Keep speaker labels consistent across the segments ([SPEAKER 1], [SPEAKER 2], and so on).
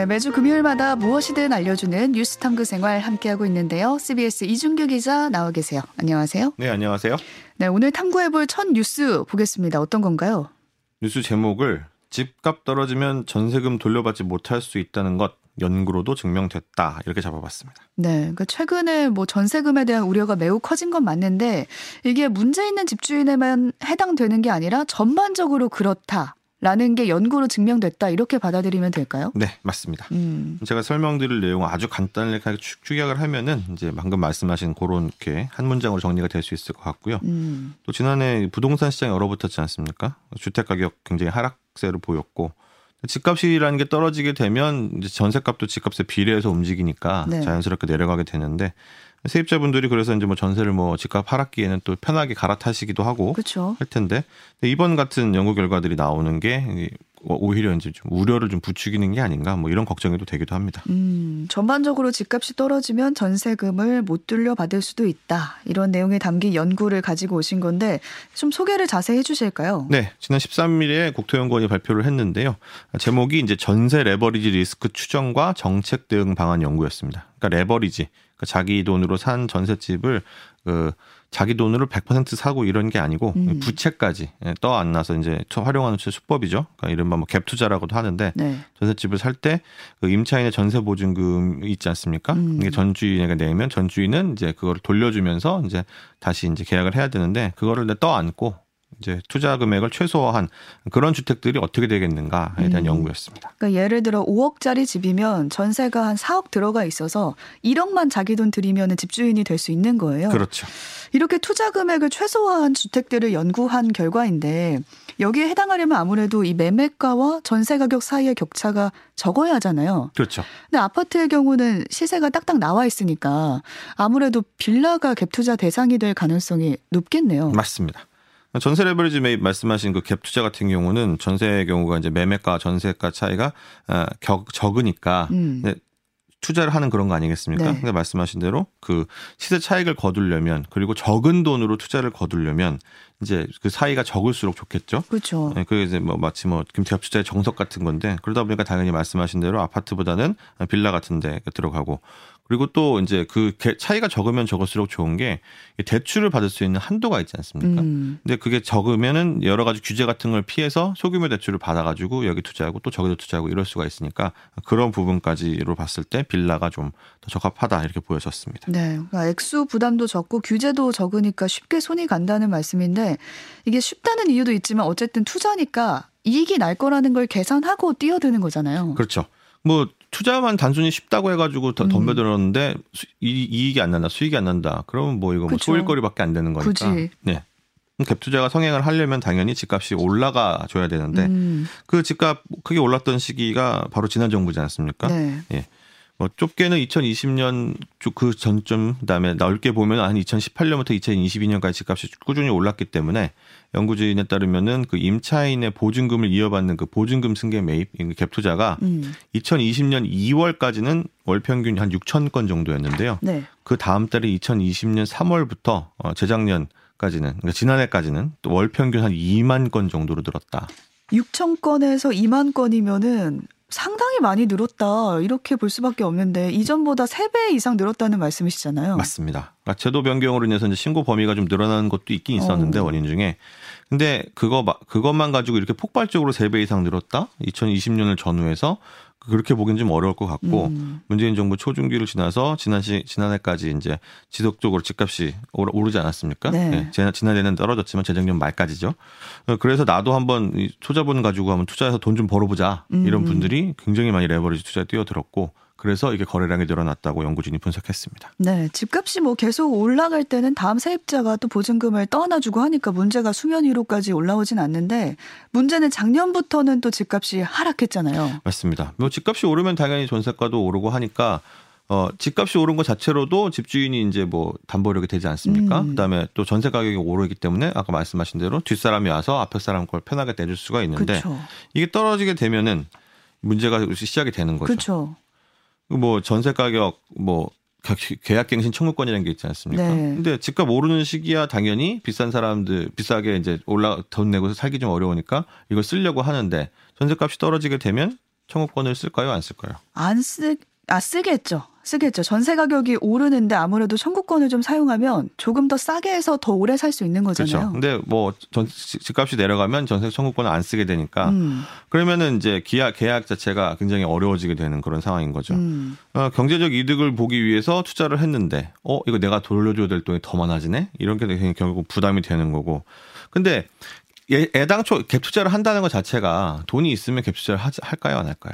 [SPEAKER 1] 네, 매주 금요일마다 무엇이든 알려주는 뉴스 탐구 생활 함께하고 있는데요. CBS 이준규 기자 나와 계세요. 안녕하세요.
[SPEAKER 2] 네, 안녕하세요.
[SPEAKER 1] 네, 오늘 탐구해볼 첫 뉴스 보겠습니다. 어떤 건가요?
[SPEAKER 2] 뉴스 제목을 집값 떨어지면 전세금 돌려받지 못할 수 있다는 것 연구로도 증명됐다 이렇게 잡아봤습니다.
[SPEAKER 1] 네, 그러니까 최근에 뭐 전세금에 대한 우려가 매우 커진 건 맞는데 이게 문제 있는 집주인에만 해당되는 게 아니라 전반적으로 그렇다. 라는 게 연구로 증명됐다 이렇게 받아들이면 될까요?
[SPEAKER 2] 네, 맞습니다.
[SPEAKER 1] 음.
[SPEAKER 2] 제가 설명드릴 내용 아주 간단하게 축약을 하면은 이제 방금 말씀하신 그렇게 한 문장으로 정리가 될 수 있을 것 같고요.
[SPEAKER 1] 음.
[SPEAKER 2] 또 지난해 부동산 시장이 얼어붙었지 않습니까? 주택 가격 굉장히 하락세를 보였고 집값이라는 게 떨어지게 되면 이제 전세값도 집값에 비례해서 움직이니까
[SPEAKER 1] 네.
[SPEAKER 2] 자연스럽게 내려가게 되는데 세입자분들이 그래서 이제 뭐 전세를 뭐 집값 하락기에는 또 편하게 갈아타시기도 하고
[SPEAKER 1] 그렇죠.
[SPEAKER 2] 할 텐데 이번 같은 연구 결과들이 나오는 게 오히려 이제 좀 우려를 좀 부추기는 게 아닌가 뭐 이런 걱정이 또 되기도 합니다.
[SPEAKER 1] 음, 전반적으로 집값이 떨어지면 전세금을 못 돌려받을 수도 있다. 이런 내용이 담긴 연구를 가지고 오신 건데 좀 소개를 자세히 해 주실까요?
[SPEAKER 2] 네, 지난 13일에 국토연구원이 발표를 했는데요. 제목이 이제 전세 레버리지 리스크 추정과 정책 대응 방안 연구였습니다. 그러니까 레버리지, 그러니까 자기 돈으로 산 전셋집을 그 자기 돈으로 100% 사고 이런 게 아니고
[SPEAKER 1] 음.
[SPEAKER 2] 부채까지 예, 떠안 나서 이제 활용하는 수법이죠. 그러니까 이른바 뭐 갭 투자라고도 하는데
[SPEAKER 1] 네.
[SPEAKER 2] 전셋집을 살 때 그 임차인의 전세 보증금이 있지 않습니까?
[SPEAKER 1] 음.
[SPEAKER 2] 이게 전주인에게 내면 전주인은 이제 그거를 돌려주면서 이제 다시 이제 계약을 해야 되는데 그거를 떠 안고 이제 투자 금액을 최소화한 그런 주택들이 어떻게 되겠는가에 대한
[SPEAKER 1] 음.
[SPEAKER 2] 연구였습니다.
[SPEAKER 1] 그러니까 예를 들어 5억짜리 집이면 전세가 한 4억 들어가 있어서 1억만 자기 돈 들이면 집주인이 될 수 있는 거예요.
[SPEAKER 2] 그렇죠.
[SPEAKER 1] 이렇게 투자 금액을 최소화한 주택들을 연구한 결과인데 여기에 해당하려면 아무래도 이 매매가와 전세 가격 사이의 격차가 적어야 하잖아요.
[SPEAKER 2] 그렇죠.
[SPEAKER 1] 근데 아파트의 경우는 시세가 딱딱 나와 있으니까 아무래도 빌라가 갭 투자 대상이 될 가능성이 높겠네요.
[SPEAKER 2] 맞습니다. 전세 레버리지 매입 말씀하신 그 갭 투자 같은 경우는 전세의 경우가 이제 매매가 전세가 차이가 아, 격, 적으니까
[SPEAKER 1] 음.
[SPEAKER 2] 네, 투자를 하는 그런 거 아니겠습니까?
[SPEAKER 1] 네.
[SPEAKER 2] 그러니까 말씀하신 대로 그 시세 차익을 거두려면 그리고 적은 돈으로 투자를 거두려면 이제 그 사이가 적을수록 좋겠죠.
[SPEAKER 1] 그렇죠.
[SPEAKER 2] 네, 그게 이제 뭐 마치 뭐 김태엽 투자의 정석 같은 건데 그러다 보니까 당연히 말씀하신 대로 아파트보다는 빌라 같은데 들어가고 그리고 또 이제 그 개- 차이가 적으면 적을수록 좋은 게 대출을 받을 수 있는 한도가 있지 않습니까?
[SPEAKER 1] 음.
[SPEAKER 2] 근데 그게 적으면은 여러 가지 규제 같은 걸 피해서 소규모 대출을 받아가지고 여기 투자하고 또 저기도 투자하고 이럴 수가 있으니까 그런 부분까지로 봤을 때 빌라가 좀 더 적합하다 이렇게 보여졌습니다.
[SPEAKER 1] 네. 그러니까 액수 부담도 적고 규제도 적으니까 쉽게 손이 간다는 말씀인데 이게 쉽다는 이유도 있지만 어쨌든 투자니까 이익이 날 거라는 걸 계산하고 뛰어드는 거잖아요.
[SPEAKER 2] 그렇죠. 뭐 투자만 단순히 쉽다고 해가지고 더
[SPEAKER 1] 음.
[SPEAKER 2] 덤벼들었는데 수- 이- 이익이 안 난다, 수익이 안 난다. 그러면 뭐 이거 뭐. 소일거리밖에 안 되는 거니까.
[SPEAKER 1] 굳이.
[SPEAKER 2] 네. 갭 투자가 성행을 하려면 당연히 집값이 올라가 줘야 되는데
[SPEAKER 1] 음.
[SPEAKER 2] 그 집값 크게 올랐던 시기가 바로 지난 정부지 않습니까?
[SPEAKER 1] 네.
[SPEAKER 2] 뭐 좁게는 2020년 그 전점 그다음에 넓게 보면 한 2018년부터 2022년까지 집값이 꾸준히 올랐기 때문에 연구진에 따르면은 그 임차인의 보증금을 이어받는 그 보증금 승계 매입 이갭 투자가
[SPEAKER 1] 음.
[SPEAKER 2] 2020년 2월까지는 월 평균 한 6천 건 정도였는데요.
[SPEAKER 1] 네.
[SPEAKER 2] 그 다음 달에 2020년 3월부터 어 재작년까지는 그러니까 지난해까지는 또 월 평균 한 2만 건 정도로 늘었다.
[SPEAKER 1] 6천 건에서 2만 건이면은 상당히 많이 늘었다. 이렇게 볼 수밖에 없는데 이전보다 3배 이상 늘었다는 말씀이시잖아요.
[SPEAKER 2] 맞습니다. 그러니까 제도 변경으로 인해서 이제 신고 범위가 좀 늘어나는 것도 있긴 있었는데
[SPEAKER 1] 어.
[SPEAKER 2] 원인 중에 근데 그거 마- 그것만 가지고 이렇게 폭발적으로 3배 이상 늘었다? 2020년을 전후해서 그렇게 보기는 좀 어려울 것 같고
[SPEAKER 1] 음.
[SPEAKER 2] 문재인 정부 초중기를 지나서 지난 시 지난해까지 이제 지속적으로 집값이 오르- 오르지 않았습니까?
[SPEAKER 1] 네.
[SPEAKER 2] 지난 지난해는 떨어졌지만 재작년 말까지죠. 어, 그래서 나도 한번 이 투자분 가지고 한번 투자해서 돈 좀 벌어보자 이런
[SPEAKER 1] 음.
[SPEAKER 2] 분들이 굉장히 많이 레버리지 투자에 뛰어들었고 그래서 이게 거래량이 늘어났다고 연구진이 분석했습니다.
[SPEAKER 1] 네, 집값이 뭐 계속 올라갈 때는 다음 세입자가 또 보증금을 떠안아주고 하니까 문제가 수면 위로까지 올라오진 않는데 문제는 작년부터는 또 집값이 하락했잖아요.
[SPEAKER 2] 맞습니다. 뭐 집값이 오르면 당연히 전세가도 오르고 하니까 어 집값이 오른 것 자체로도 집주인이 이제 뭐 담보력이 되지 않습니까?
[SPEAKER 1] 음.
[SPEAKER 2] 그다음에 또 전세 가격이 오르기 때문에 아까 말씀하신 대로 뒷사람이 와서 앞에 사람 걸 편하게 내줄 수가 있는데
[SPEAKER 1] 그렇죠.
[SPEAKER 2] 이게 떨어지게 되면은 문제가 시작이 되는 거죠.
[SPEAKER 1] 그렇죠.
[SPEAKER 2] 뭐 전세 가격 뭐 계약갱신 청구권이라는 게 있지 않습니까?
[SPEAKER 1] 네.
[SPEAKER 2] 근데 집값 오르는 시기야 당연히 비싼 사람들 비싸게 이제 올라 돈 내고 살기 좀 어려우니까 이걸 쓰려고 하는데 전세값이 떨어지게 되면 청구권을 쓸까요? 안 쓸까요?
[SPEAKER 1] 안 쓰, 아, 쓰겠죠. 쓰겠죠. 전세 가격이 오르는데 아무래도 청구권을 좀 사용하면 조금 더 싸게 해서 더 오래 살 수 있는 거잖아요.
[SPEAKER 2] 그렇죠. 근데 뭐 전, 집값이 내려가면 전세 청구권을 안 쓰게 되니까
[SPEAKER 1] 음,
[SPEAKER 2] 그러면은 이제 계약 계약 자체가 굉장히 어려워지게 되는 그런 상황인 거죠.
[SPEAKER 1] 음.
[SPEAKER 2] 어, 경제적 이득을 보기 위해서 투자를 했는데 어 이거 내가 돌려줘야 될 돈이 더 많아지네 이렇게 되면 결국 부담이 되는 거고. 근데 애, 애당초 갭 투자를 한다는 것 자체가 돈이 있으면 갭 투자를 하, 할까요 안 할까요?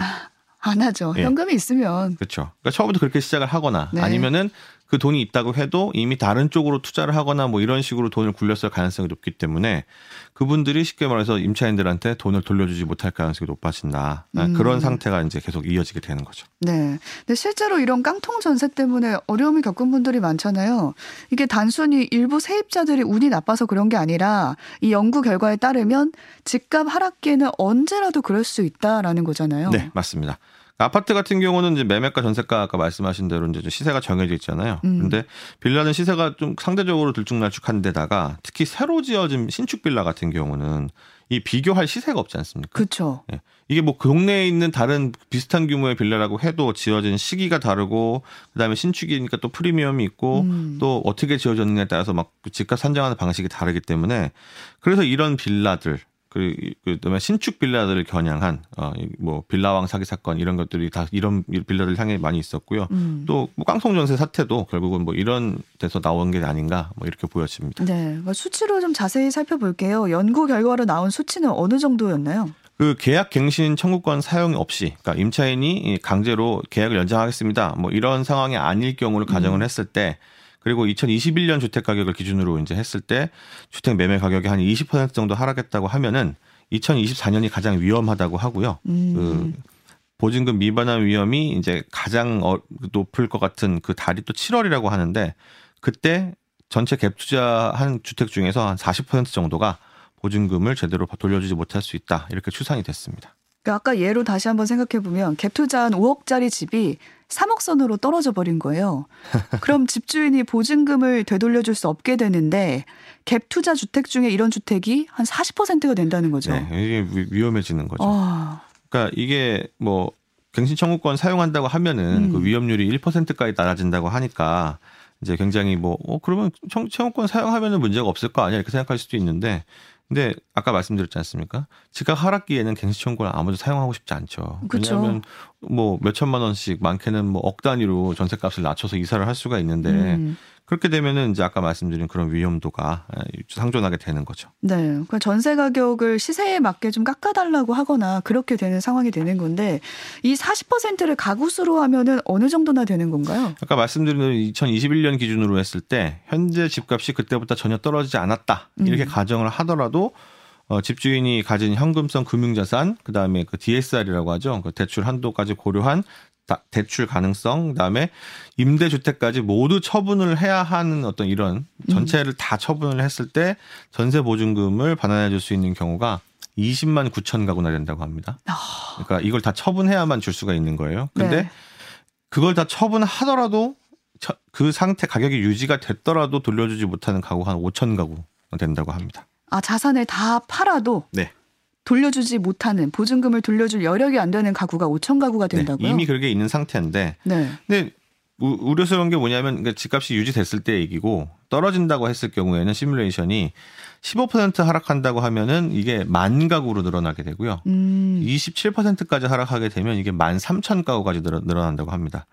[SPEAKER 1] 안 하죠.
[SPEAKER 2] 예.
[SPEAKER 1] 현금이 있으면.
[SPEAKER 2] 그렇죠. 그러니까 처음부터 그렇게 시작을 하거나
[SPEAKER 1] 네.
[SPEAKER 2] 아니면은 그 돈이 있다고 해도 이미 다른 쪽으로 투자를 하거나 뭐 이런 식으로 돈을 굴렸을 가능성이 높기 때문에 그분들이 쉽게 말해서 임차인들한테 돈을 돌려주지 못할 가능성이 높아진다.
[SPEAKER 1] 음.
[SPEAKER 2] 그런 상태가 이제 계속 이어지게 되는 거죠.
[SPEAKER 1] 네. 근데 실제로 이런 깡통 전세 때문에 어려움을 겪은 분들이 많잖아요. 이게 단순히 일부 세입자들이 운이 나빠서 그런 게 아니라 이 연구 결과에 따르면 집값 하락기에는 언제라도 그럴 수 있다라는 거잖아요.
[SPEAKER 2] 네, 맞습니다. 아파트 같은 경우는 이제 매매가 전세가 아까 말씀하신 대로 이제 시세가 정해져 있잖아요.
[SPEAKER 1] 음.
[SPEAKER 2] 근데 빌라는 시세가 좀 상대적으로 들쭉날쭉한 데다가 특히 새로 지어진 신축 빌라 같은 경우는 이 비교할 시세가 없지 않습니까?
[SPEAKER 1] 그렇죠.
[SPEAKER 2] 예. 이게 뭐 그 동네에 있는 다른 비슷한 규모의 빌라라고 해도 지어진 시기가 다르고 그다음에 신축이니까 또 프리미엄이 있고
[SPEAKER 1] 음.
[SPEAKER 2] 또 어떻게 지어졌느냐에 따라서 막그 집값 산정하는 방식이 다르기 때문에 그래서 이런 빌라들 그 그다음에 신축 빌라들을 겨냥한 어뭐 빌라왕 사기 사건 이런 것들이 다 이런 빌라들 향해 많이 있었고요.
[SPEAKER 1] 음.
[SPEAKER 2] 또뭐 깡통 전세 사태도 결국은 뭐 이런 데서 나온 게 아닌가 뭐 이렇게 보여집니다.
[SPEAKER 1] 네. 뭐 수치로 좀 자세히 살펴볼게요. 연구 결과로 나온 수치는 어느 정도였나요?
[SPEAKER 2] 그 계약 갱신 청구권 사용 없이 그러니까 임차인이 강제로 계약을 연장하겠습니다. 뭐 이런 상황이 아닐 경우를 가정을 했을 때 그리고 2021년 주택 가격을 기준으로 이제 했을 때 주택 매매 가격이 한 20% 정도 하락했다고 하면은 2024년이 가장 위험하다고 하고요.
[SPEAKER 1] 음.
[SPEAKER 2] 그 보증금 미반환 위험이 이제 가장 어- 높을 것 같은 그 달이 또 7월이라고 하는데 그때 전체 갭 투자한 주택 중에서 한 40% 정도가 보증금을 제대로 돌려주지 못할 수 있다 이렇게 추산이 됐습니다.
[SPEAKER 1] 그 아까 예로 다시 한번 생각해 보면 갭 투자한 5억짜리 집이 3억 선으로 떨어져 버린 거예요. 그럼 집주인이 보증금을 되돌려 줄 수 없게 되는데 갭 투자 주택 중에 이런 주택이 한 40%가 된다는 거죠.
[SPEAKER 2] 네, 이게 위- 위험해지는 거죠.
[SPEAKER 1] 아,
[SPEAKER 2] 그러니까 이게 뭐 갱신 청구권 사용한다고 하면은
[SPEAKER 1] 음.
[SPEAKER 2] 그 위험률이 1%까지 낮아진다고 하니까 이제 굉장히 뭐 어, 그러면 청, 청구권 사용하면은 문제가 없을 거 아니야 이렇게 생각할 수도 있는데 근데 아까 말씀드렸지 않습니까? 집값 하락기에는 갱신 청구를 아무도 사용하고 싶지 않죠.
[SPEAKER 1] 그쵸.
[SPEAKER 2] 왜냐하면 뭐 몇천만 원씩 많게는 뭐 억 단위로 전세값을 낮춰서 이사를 할 수가 있는데
[SPEAKER 1] 음.
[SPEAKER 2] 그렇게 되면은 이제 아까 말씀드린 그런 위험도가 상존하게 되는 거죠.
[SPEAKER 1] 네. 그러니까 전세 가격을 시세에 맞게 좀 깎아달라고 하거나 그렇게 되는 상황이 되는 건데 이 40%를 가구수로 하면은 어느 정도나 되는 건가요?
[SPEAKER 2] 아까 말씀드린 대로 2021년 기준으로 했을 때 현재 집값이 그때보다 전혀 떨어지지 않았다 이렇게
[SPEAKER 1] 음.
[SPEAKER 2] 가정을 하더라도 어, 집주인이 가진 현금성 금융자산 그 다음에 그 DSR이라고 하죠 그 대출 한도까지 고려한 다- 대출 가능성 그다음에 임대주택까지 모두 처분을 해야 하는 어떤 이런 전체를 다 처분을 했을 때 전세 보증금을 반환해 줄 수 있는 경우가 20만 9천 가구나 된다고 합니다. 그러니까 이걸 다 처분해야만 줄 수가 있는 거예요. 근데
[SPEAKER 1] 네.
[SPEAKER 2] 그걸 다 처분하더라도 처- 그 상태 가격이 유지가 됐더라도 돌려주지 못하는 가구가 한 5천 가구 된다고 합니다.
[SPEAKER 1] 아, 자산을 다 팔아도
[SPEAKER 2] 네.
[SPEAKER 1] 돌려주지 못하는 보증금을 돌려줄 여력이 안 되는 가구가 5천 가구가
[SPEAKER 2] 네,
[SPEAKER 1] 된다고요?
[SPEAKER 2] 이미 그렇게 있는 상태인데
[SPEAKER 1] 네.
[SPEAKER 2] 근데 우- 우려스러운 게 뭐냐면 그러니까 집값이 유지됐을 때 얘기고 떨어진다고 했을 경우에는 시뮬레이션이 15% 하락한다고 하면은 이게 만 가구로 늘어나게 되고요.
[SPEAKER 1] 음.
[SPEAKER 2] 27%까지 하락하게 되면 이게 13,000 가구까지 늘어, 늘어난다고 합니다.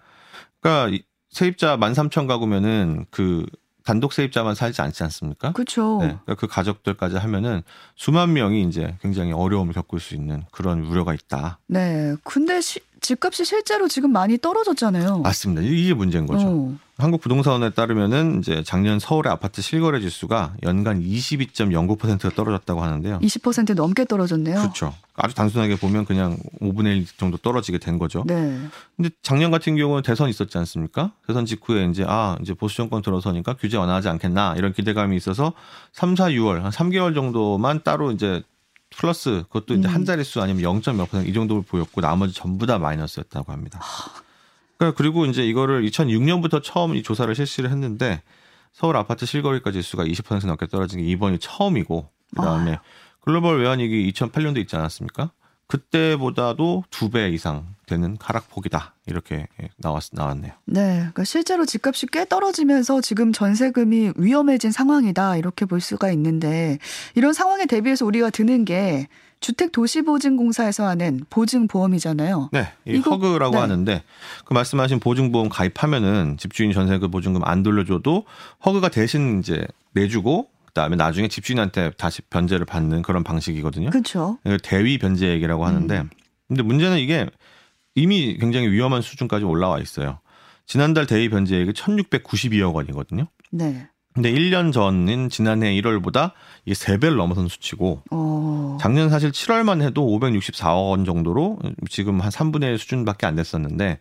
[SPEAKER 2] 그러니까 이 세입자 13,000 가구면은 그 단독 세입자만 살지 않지 않습니까?
[SPEAKER 1] 그렇죠.
[SPEAKER 2] 네, 그러니까 그 가족들까지 하면은 수만 명이 이제 굉장히 어려움을 겪을 수 있는 그런 우려가 있다.
[SPEAKER 1] 네. 근데 시- 집값이 실제로 지금 많이 떨어졌잖아요.
[SPEAKER 2] 맞습니다. 이게 문제인 거죠.
[SPEAKER 1] 어.
[SPEAKER 2] 한국 부동산원에 따르면은 이제 작년 서울의 아파트 실거래 지수가 연간 22.09%가 떨어졌다고 하는데요.
[SPEAKER 1] 20% 넘게 떨어졌네요.
[SPEAKER 2] 그렇죠. 아주 단순하게 보면 그냥 5분의 1 정도 떨어지게 된 거죠.
[SPEAKER 1] 네.
[SPEAKER 2] 근데 작년 같은 경우는 대선 있었지 않습니까? 대선 직후에 이제 아, 이제 보수 정권 들어서니까 규제 완화하지 않겠나 이런 기대감이 있어서 3, 4, 6월 한 3개월 정도만 따로 이제 플러스 그것도 이제
[SPEAKER 1] 음.
[SPEAKER 2] 한 자릿수 아니면 0. 몇 퍼센트 이 정도를 보였고 나머지 전부 다 마이너스였다고 합니다. 그러니까 그리고 이제 이거를 2006년부터 처음 이 조사를 실시를 했는데 서울 아파트 실거래가 지수가 20% 넘게 떨어진 게 이번이 처음이고 그다음에 글로벌 외환위기 2008년도 있지 않았습니까? 그때보다도 두 배 이상 되는 하락폭이다 이렇게 나왔 나왔네요.
[SPEAKER 1] 네, 그러니까 실제로 집값이 꽤 떨어지면서 지금 전세금이 위험해진 상황이다 이렇게 볼 수가 있는데 이런 상황에 대비해서 우리가 드는 게 주택 도시보증공사에서 하는 보증보험이잖아요.
[SPEAKER 2] 네, 이 이거, 허그라고 네. 하는데 그 말씀하신 보증보험 가입하면은 집주인 전세금 보증금 안 돌려줘도 허그가 대신 이제 내주고 그다음에 나중에 집주인한테 다시 변제를 받는 그런 방식이거든요.
[SPEAKER 1] 그렇죠.
[SPEAKER 2] 대위 변제 얘기라고 하는데 음. 근데 문제는 이게 이미 굉장히 위험한 수준까지 올라와 있어요. 지난달 대위 변제액이 1,692억 원이거든요.
[SPEAKER 1] 네.
[SPEAKER 2] 근데 1년 전인 지난해 1월보다 이게 3배를 넘어선 수치고 어. 작년 사실 7월만 해도 564억 원 정도로 지금 한 3분의 1 수준밖에 안 됐었는데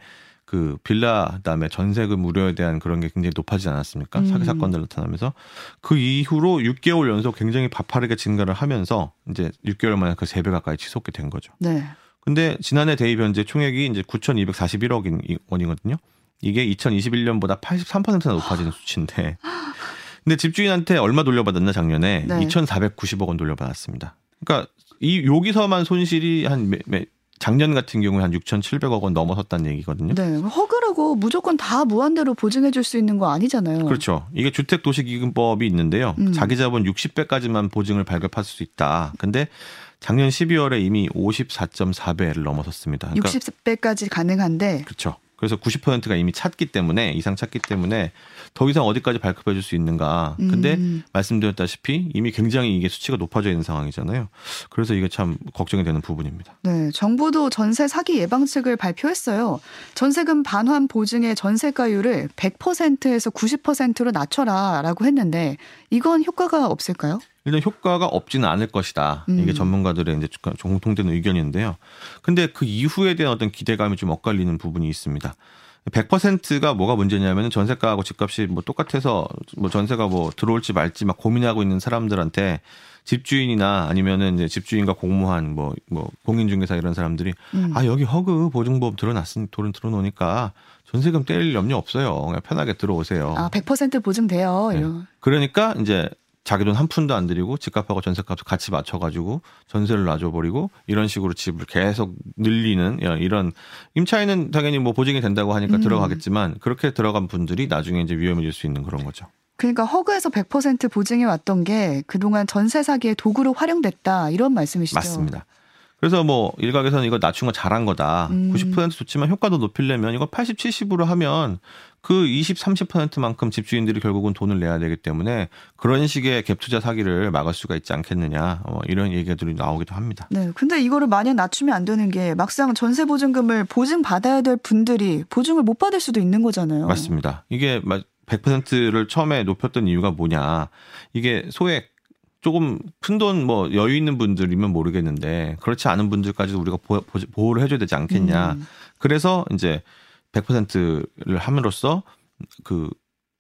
[SPEAKER 2] 그 빌라 그다음에 전세금 우려에 대한 그런 게 굉장히 높아지지 않았습니까? 음. 사기 사건들 나타나면서 그 이후로 6개월 연속 굉장히 바파르게 증가를 하면서 이제 6개월 만에 그 3배 가까이 치솟게 된 거죠.
[SPEAKER 1] 네.
[SPEAKER 2] 근데 지난해 대입 현재 총액이 이제 9,241억 원이거든요. 이게 2021년보다 83%나 높아지는 수치인데 근데 집주인한테 얼마 돌려받았나 작년에 네. 2,490억 원 돌려받았습니다. 그러니까 이 여기서만 손실이 한 매, 매, 작년 같은 경우에 한 6,700억 원 넘어섰다는 얘기거든요.
[SPEAKER 1] 네. 허그라고 무조건 다 무한대로 보증해 줄 수 있는 거 아니잖아요.
[SPEAKER 2] 그렇죠. 이게 주택 도시 기금법이 있는데요. 음. 자기 자본 60배까지만 보증을 발급할 수 있다. 근데 작년 12월에 이미 54.4배를 넘어섰습니다.
[SPEAKER 1] 그러니까 60배까지 가능한데
[SPEAKER 2] 그렇죠. 그래서 90%가 이미 찼기 때문에 이상 찼기 때문에 더 이상 어디까지 발급해 줄 수 있는가. 근데 음. 말씀드렸다시피 이미 굉장히 이게 수치가 높아져 있는 상황이잖아요. 그래서 이게 참 걱정이 되는 부분입니다.
[SPEAKER 1] 네, 정부도 전세 사기 예방책을 발표했어요. 전세금 반환 보증의 전세가율을 100%에서 90%로 낮춰라라고 했는데 이건 효과가 없을까요?
[SPEAKER 2] 일단 효과가 없지는 않을 것이다. 이게 음. 전문가들의 이제 공통된 의견인데요. 근데 그 이후에 대한 어떤 기대감이 좀 엇갈리는 부분이 있습니다. 100%가 뭐가 문제냐면 전세가하고 집값이 뭐 똑같아서 뭐 전세가 뭐 들어올지 말지 막 고민하고 있는 사람들한테 집주인이나 아니면은 이제 집주인과 공무원 뭐, 뭐 공인중개사 이런 사람들이 음. 아, 여기 허그 보증보험 들어놨으니 돈을 들어놓으니까 전세금 떼릴 염려 없어요. 그냥 편하게 들어오세요.
[SPEAKER 1] 아, 100% 보증돼요. 네.
[SPEAKER 2] 그러니까 이제 자기 돈 한 푼도 안 들이고 집값하고 전세값을 같이 맞춰가지고 전세를 놔줘버리고 이런 식으로 집을 계속 늘리는 이런 임차인은 당연히 뭐 보증이 된다고 하니까 음. 들어가겠지만 그렇게 들어간 분들이 나중에 이제 위험해질 수 있는 그런 거죠.
[SPEAKER 1] 그러니까 허그에서 100% 보증해 왔던 게 그동안 전세 사기의 도구로 활용됐다 이런 말씀이시죠.
[SPEAKER 2] 맞습니다. 그래서 뭐 일각에서는 이거 낮춘 거 잘한 거다. 음. 90% 좋지만 효과도 높이려면 이거 80, 70으로 하면 그 20, 30%만큼 집주인들이 결국은 돈을 내야 되기 때문에 그런 식의 갭 투자 사기를 막을 수가 있지 않겠느냐. 어, 이런 얘기들이 나오기도 합니다.
[SPEAKER 1] 네. 근데 이거를 만약 낮추면 안 되는 게 막상 전세 보증금을 보증 받아야 될 분들이 보증을 못 받을 수도 있는 거잖아요.
[SPEAKER 2] 맞습니다. 이게 100%를 처음에 높였던 이유가 뭐냐. 이게 소액 조금 큰 돈 뭐 여유 있는 분들이면 모르겠는데 그렇지 않은 분들까지 우리가 보호, 를 해줘야 되지 않겠냐. 음. 그래서 이제 100%를 함으로써 그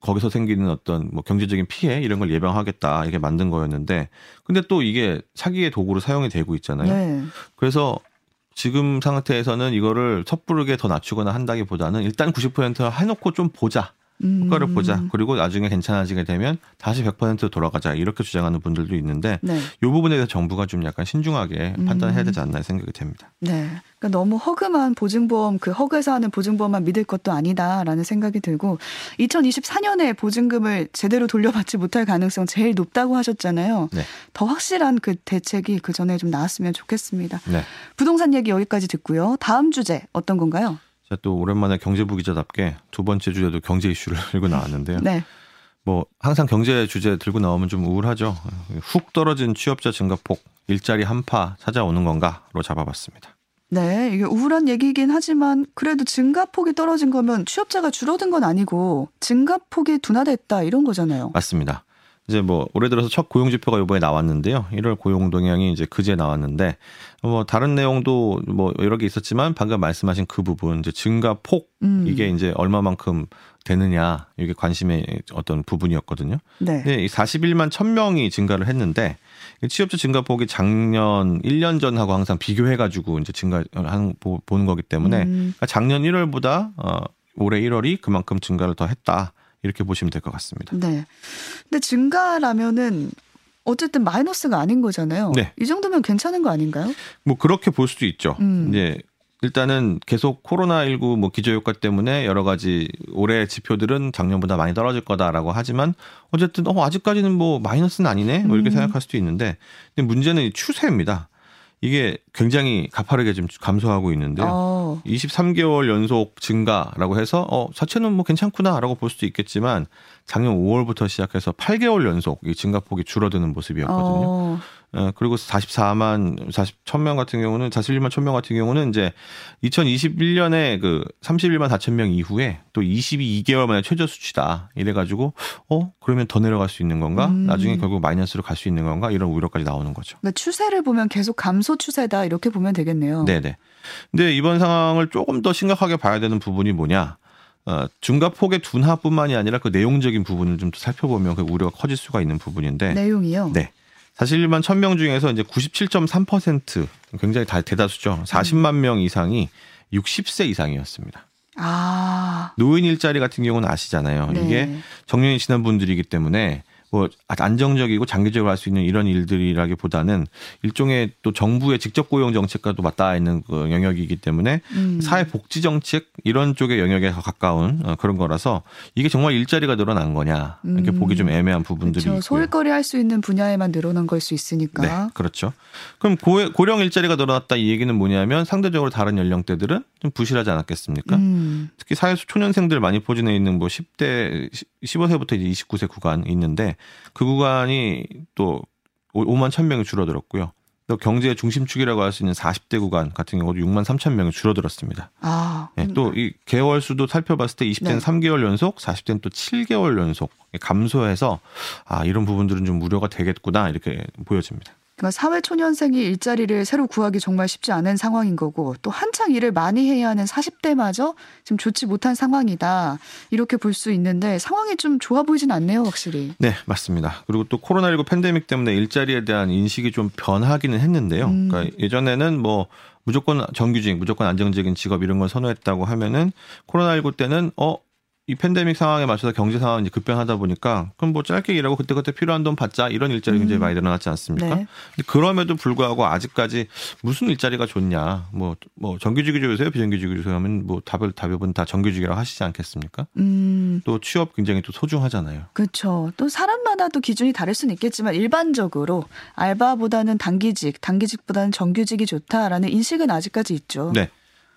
[SPEAKER 2] 거기서 생기는 어떤 뭐 경제적인 피해 이런 걸 예방하겠다 이게 만든 거였는데 근데 또 이게 사기의 도구로 사용이 되고 있잖아요. 네. 그래서 지금 상태에서는 이거를 섣부르게 더 낮추거나 한다기보다는 일단 90% 해놓고 좀 보자. 효과를 음. 보자. 그리고 나중에 괜찮아지게 되면 다시 100% 돌아가자. 이렇게 주장하는 분들도 있는데 네. 이 부분에 대해서 정부가 좀 약간 신중하게 음. 판단해야 되지 않나 생각이 됩니다.
[SPEAKER 1] 네. 그러니까 너무 허그만 보증보험 그 허그에서 하는 보증보험만 믿을 것도 아니다라는 생각이 들고 2024년에 보증금을 제대로 돌려받지 못할 가능성 제일 높다고 하셨잖아요. 네. 더 확실한 그 대책이 그 전에 좀 나왔으면 좋겠습니다. 네. 부동산 얘기 여기까지 듣고요. 다음 주제 어떤 건가요?
[SPEAKER 2] 또 오랜만에 경제부 기자답게 두 번째 주제도 경제 이슈를 들고 나왔는데요. 네. 뭐 항상 경제 주제 들고 나오면 좀 우울하죠. 훅 떨어진 취업자 증가폭, 일자리 한파 찾아오는 건가로 잡아봤습니다.
[SPEAKER 1] 네, 이게 우울한 얘기이긴 하지만 그래도 증가폭이 떨어진 거면 취업자가 줄어든 건 아니고 증가폭이 둔화됐다 이런 거잖아요.
[SPEAKER 2] 맞습니다. 이제 뭐 올해 들어서 첫 고용 지표가 이번에 나왔는데요. 1월 고용 동향이 이제 그제 나왔는데 뭐 다른 내용도 뭐 여러 개 있었지만 방금 말씀하신 그 부분 이제 증가 폭 음. 이게 이제 얼마만큼 되느냐 이게 관심의 어떤 부분이었거든요. 네. 네 41만 1000명이 증가를 했는데 취업자 증가폭이 작년 1년 전하고 항상 비교해 가지고 이제 증가하는 보는 거기 때문에 음. 그러니까 작년 1월보다 어 올해 1월이 그만큼 증가를 더 했다. 이렇게 보시면 될 것 같습니다.
[SPEAKER 1] 네. 근데 증가라면은 어쨌든 마이너스가 아닌 거잖아요.
[SPEAKER 2] 네.
[SPEAKER 1] 이 정도면 괜찮은 거 아닌가요?
[SPEAKER 2] 뭐 그렇게 볼 수도 있죠.
[SPEAKER 1] 음.
[SPEAKER 2] 이제 일단은 계속 코로나19 뭐 기저효과 때문에 여러 가지 올해 지표들은 작년보다 많이 떨어질 거다라고 하지만 어쨌든 어 아직까지는 뭐 마이너스는 아니네 뭐 이렇게
[SPEAKER 1] 음.
[SPEAKER 2] 생각할 수도 있는데 근데 문제는 이 추세입니다. 이게 굉장히 가파르게 좀 감소하고 있는데요.
[SPEAKER 1] 어.
[SPEAKER 2] 23개월 연속 증가라고 해서 어 자체는 뭐 괜찮구나라고 볼 수도 있겠지만 작년 5월부터 시작해서 8개월 연속 이 증가폭이 줄어드는 모습이었거든요.
[SPEAKER 1] 어.
[SPEAKER 2] 어, 그리고 44만 40 1000명 같은 경우는 41만 1000명 같은 경우는 이제 2021년에 그 31만 4천 명 이후에 또 22개월 만에 최저 수치다. 이래 가지고 어, 그러면 더 내려갈 수 있는 건가?
[SPEAKER 1] 음.
[SPEAKER 2] 나중에 결국 마이너스로 갈 수 있는 건가? 이런 우려까지 나오는 거죠.
[SPEAKER 1] 그러니까 추세를 보면 계속 감소 추세다 이렇게 보면 되겠네요.
[SPEAKER 2] 네, 네. 근데 이번 상황을 조금 더 심각하게 봐야 되는 부분이 뭐냐? 어, 중과폭의 둔화뿐만이 아니라 그 내용적인 부분을 좀 살펴보면 그 우려가 커질 수가 있는 부분인데
[SPEAKER 1] 내용이요.
[SPEAKER 2] 네. 사실 1만 1000명 중에서 이제 97.3% 굉장히 다 대다수죠. 40만 명 이상이 60세 이상이었습니다.
[SPEAKER 1] 아.
[SPEAKER 2] 노인 일자리 같은 경우는 아시잖아요.
[SPEAKER 1] 네.
[SPEAKER 2] 이게 정년이 지난 분들이기 때문에 뭐 안정적이고 장기적으로 할 수 있는 이런 일들이라기보다는 일종의 또 정부의 직접 고용 정책과도 맞닿아 있는 그 영역이기 때문에
[SPEAKER 1] 음.
[SPEAKER 2] 사회 복지 정책 이런 쪽의 영역에 가까운 어, 그런 거라서 이게 정말 일자리가 늘어난 거냐 이렇게
[SPEAKER 1] 음.
[SPEAKER 2] 보기 좀 애매한 부분들이
[SPEAKER 1] 그렇죠. 소일거리 할 수 있는 분야에만 늘어난 걸 수 있으니까.
[SPEAKER 2] 네, 그렇죠. 그럼 고, 고령 일자리가 늘어났다 이 얘기는 뭐냐면 상대적으로 다른 연령대들은 좀 부실하지 않았겠습니까?
[SPEAKER 1] 음.
[SPEAKER 2] 특히 사회수 초년생들 많이 포진해 있는 뭐 10대 15세부터 이제 29세 구간 있는데 그 구간이 또 5만 1천 명이 줄어들었고요. 또 경제의 중심축이라고 할 수 있는 40대 구간 같은 경우도 6만 3천 명이 줄어들었습니다.
[SPEAKER 1] 아.
[SPEAKER 2] 예, 또이 개월 수도 살펴봤을 때 20대는
[SPEAKER 1] 네.
[SPEAKER 2] 3개월 연속, 40대는 또 7개월 연속 감소해서 아 이런 부분들은 좀 우려가 되겠구나 이렇게 보여집니다.
[SPEAKER 1] 그러니까 사회 초년생이 일자리를 새로 구하기 정말 쉽지 않은 상황인 거고 또 한창 일을 많이 해야 하는 40대마저 지금 좋지 못한 상황이다. 이렇게 볼 수 있는데 상황이 좀 좋아 보이진 않네요, 확실히.
[SPEAKER 2] 네, 맞습니다. 그리고 또 코로나19 팬데믹 때문에 일자리에 대한 인식이 좀 변하기는 했는데요.
[SPEAKER 1] 음.
[SPEAKER 2] 그러니까 예전에는 뭐 무조건 정규직, 무조건 안정적인 직업 이런 걸 선호했다고 하면은 코로나19 때는 어, 이 팬데믹 상황에 맞춰서 경제 상황이 급변하다 보니까 그럼 뭐 짧게 일하고 그때그때 필요한 돈 받자 이런 일자리 굉장히
[SPEAKER 1] 음.
[SPEAKER 2] 많이 늘어났지 않습니까?
[SPEAKER 1] 네.
[SPEAKER 2] 근데 그럼에도 불구하고 아직까지 무슨 일자리가 좋냐 뭐뭐 정규직이 좋으세요 비정규직이 좋으세요 하면 뭐 답을 답변은 다 정규직이라고 하시지 않겠습니까?
[SPEAKER 1] 음.
[SPEAKER 2] 또 취업 굉장히 또 소중하잖아요.
[SPEAKER 1] 그렇죠. 또 사람마다 또 기준이 다를 수는 있겠지만 일반적으로 알바보다는 단기직, 단기직보다는 정규직이 좋다라는 인식은 아직까지 있죠.
[SPEAKER 2] 네.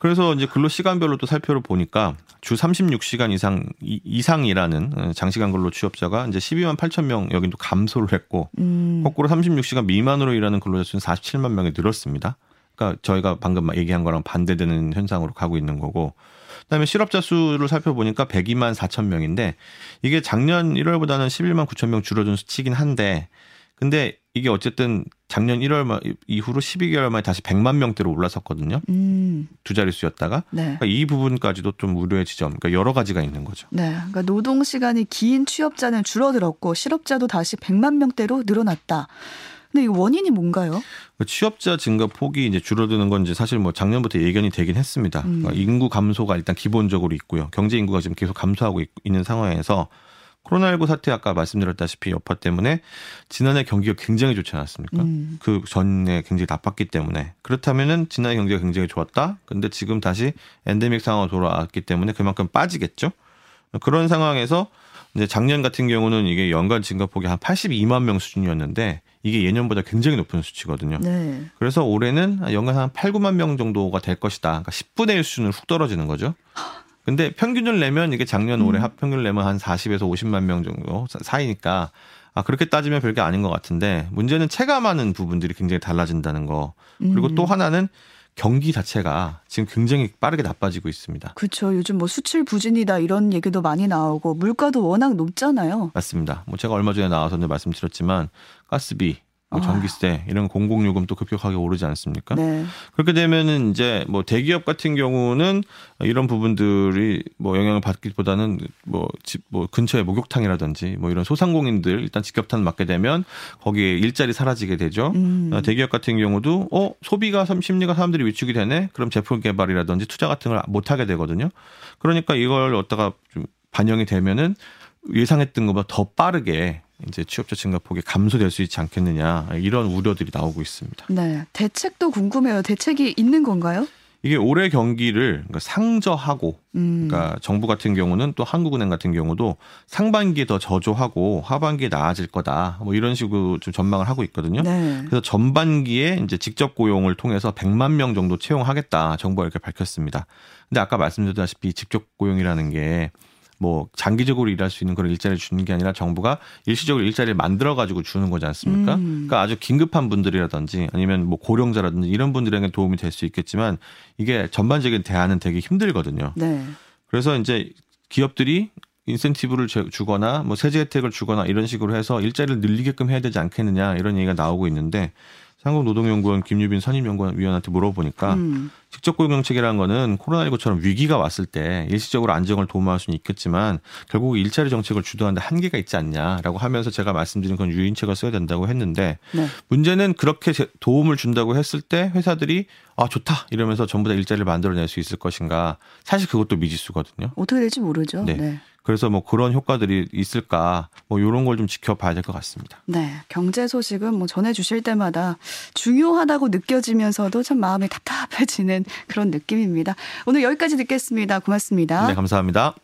[SPEAKER 2] 그래서 이제 근로 시간별로 또 살펴를 보니까 주 36시간 이상 이- 이상이라는 어, 장시간 근로 취업자가 이제 12만 8천 명 여긴 또 감소를 했고
[SPEAKER 1] 음.
[SPEAKER 2] 거꾸로 36시간 미만으로 일하는 근로자 수는 47만 명이 늘었습니다. 그러니까 저희가 방금 얘기한 거랑 반대되는 현상으로 가고 있는 거고 그다음에 실업자 수를 살펴보니까 102만 4천 명인데 이게 작년 1월보다는 11만 9천 명 줄어든 수치긴 한데 근데 이게 어쨌든 작년 1월 말 이후로 12개월 만에 다시 100만 명대로 올라섰거든요.
[SPEAKER 1] 음.
[SPEAKER 2] 두 자릿수였다가
[SPEAKER 1] 네.
[SPEAKER 2] 그러니까 이 부분까지도 좀 우려의 지점, 그러니까 여러 가지가 있는 거죠.
[SPEAKER 1] 네. 그러니까 노동 시간이 긴 취업자는 줄어들었고 실업자도 다시 100만 명대로 늘어났다. 근데 이 원인이 뭔가요?
[SPEAKER 2] 그 취업자 증가 폭이 이제 줄어드는 건 이제 사실 뭐 작년부터 예견이 되긴 했습니다.
[SPEAKER 1] 음.
[SPEAKER 2] 그러니까 인구 감소가 일단 기본적으로 있고요. 경제 인구가 지금 계속 감소하고 있- 있는 상황에서 코로나19 사태 아까 말씀드렸다시피 여파 때문에 지난해 경기가 굉장히 좋지 않았습니까?
[SPEAKER 1] 음.
[SPEAKER 2] 그 전에 굉장히 나빴기 때문에 그렇다면은 지난해 경기가 굉장히 좋았다. 근데 지금 다시 엔데믹 상황으로 돌아왔기 때문에 그만큼 빠지겠죠. 그런 상황에서 이제 작년 같은 경우는 이게 연간 증가폭이 한 82만 명 수준이었는데 이게 예년보다 굉장히 높은 수치거든요.
[SPEAKER 1] 네.
[SPEAKER 2] 그래서 올해는 연간 한 8, 9만 명 정도가 될 것이다. 그러니까 10분의 1 수준으로 훅 떨어지는 거죠. 근데 평균을 내면 이게 작년 올해
[SPEAKER 1] 음.
[SPEAKER 2] 합평균을 내면 한 40에서 50만 명 정도 사- 사이니까 아 그렇게 따지면 별게 아닌 것 같은데 문제는 체감하는 부분들이 굉장히 달라진다는 거. 그리고
[SPEAKER 1] 음.
[SPEAKER 2] 또 하나는 경기 자체가 지금 굉장히 빠르게 나빠지고 있습니다.
[SPEAKER 1] 그렇죠. 요즘 뭐 수출 부진이다 이런 얘기도 많이 나오고 물가도 워낙 높잖아요.
[SPEAKER 2] 맞습니다. 뭐 제가 얼마 전에 나와서 말씀드렸지만 가스비, 뭐
[SPEAKER 1] 아.
[SPEAKER 2] 전기세 이런 공공요금 또 급격하게 오르지 않습니까?
[SPEAKER 1] 네.
[SPEAKER 2] 그렇게 되면은 이제 뭐 대기업 같은 경우는 이런 부분들이 뭐 영향을 받기보다는 뭐 집뭐 근처에 목욕탕이라든지 뭐 이런 소상공인들 일단 직격탄 맞게 되면 거기에 일자리 사라지게 되죠.
[SPEAKER 1] 음.
[SPEAKER 2] 어, 대기업 같은 경우도 어 소비가 삼- 심리가 사람들이 위축이 되네. 그럼 제품 개발이라든지 투자 같은 걸 못 하게 되거든요. 그러니까 이걸 어디다가 좀 반영이 되면은 예상했던 것보다 더 빠르게 이제 취업자 증가폭이 감소될 수 있지 않겠느냐 이런 우려들이 나오고 있습니다.
[SPEAKER 1] 네, 대책도 궁금해요. 대책이 있는 건가요?
[SPEAKER 2] 이게 올해 경기를 그러니까 상저하고
[SPEAKER 1] 음.
[SPEAKER 2] 그러니까 정부 같은 경우는 또 한국은행 같은 경우도 상반기에 더 저조하고 하반기에 나아질 거다. 뭐 이런 식으로 좀 전망을 하고 있거든요.
[SPEAKER 1] 네.
[SPEAKER 2] 그래서 전반기에 이제 직접 고용을 통해서 100만 명 정도 채용하겠다. 정부가 이렇게 밝혔습니다. 근데 아까 말씀드렸다시피 직접 고용이라는 게 뭐 장기적으로 일할 수 있는 그런 일자리를 주는 게 아니라 정부가 일시적으로 일자리를 만들어 가지고 주는 거지 않습니까?
[SPEAKER 1] 음.
[SPEAKER 2] 그러니까 아주 긴급한 분들이라든지 아니면 뭐 고령자라든지 이런 분들에게 도움이 될 수 있겠지만 이게 전반적인 대안은 되게 힘들거든요.
[SPEAKER 1] 네.
[SPEAKER 2] 그래서 이제 기업들이 인센티브를 제- 주거나 뭐 세제 혜택을 주거나 이런 식으로 해서 일자리를 늘리게끔 해야 되지 않겠느냐 이런 얘기가 나오고 있는데 한국노동연구원 김유빈 선임연구위원한테 물어보니까
[SPEAKER 1] 음.
[SPEAKER 2] 직접 고용 정책이라는 거는 코로나19처럼 위기가 왔을 때 일시적으로 안정을 도모할 수는 있겠지만 결국 일자리 정책을 주도하는데 한계가 있지 않냐라고 하면서 제가 말씀드린 건 유인책을 써야 된다고 했는데
[SPEAKER 1] 네.
[SPEAKER 2] 문제는 그렇게 제- 도움을 준다고 했을 때 회사들이 아 좋다 이러면서 전부 다 일자리를 만들어낼 수 있을 것인가 사실 그것도 미지수거든요.
[SPEAKER 1] 어떻게 될지 모르죠.
[SPEAKER 2] 네.
[SPEAKER 1] 네.
[SPEAKER 2] 그래서 뭐 그런 효과들이 있을까 뭐 이런 걸 좀 지켜봐야 될 것 같습니다.
[SPEAKER 1] 네, 경제 소식은 뭐 전해주실 때마다 중요하다고 느껴지면서도 참 마음이 답답해지는 그런 느낌입니다. 오늘 여기까지 듣겠습니다. 고맙습니다.
[SPEAKER 2] 네 감사합니다.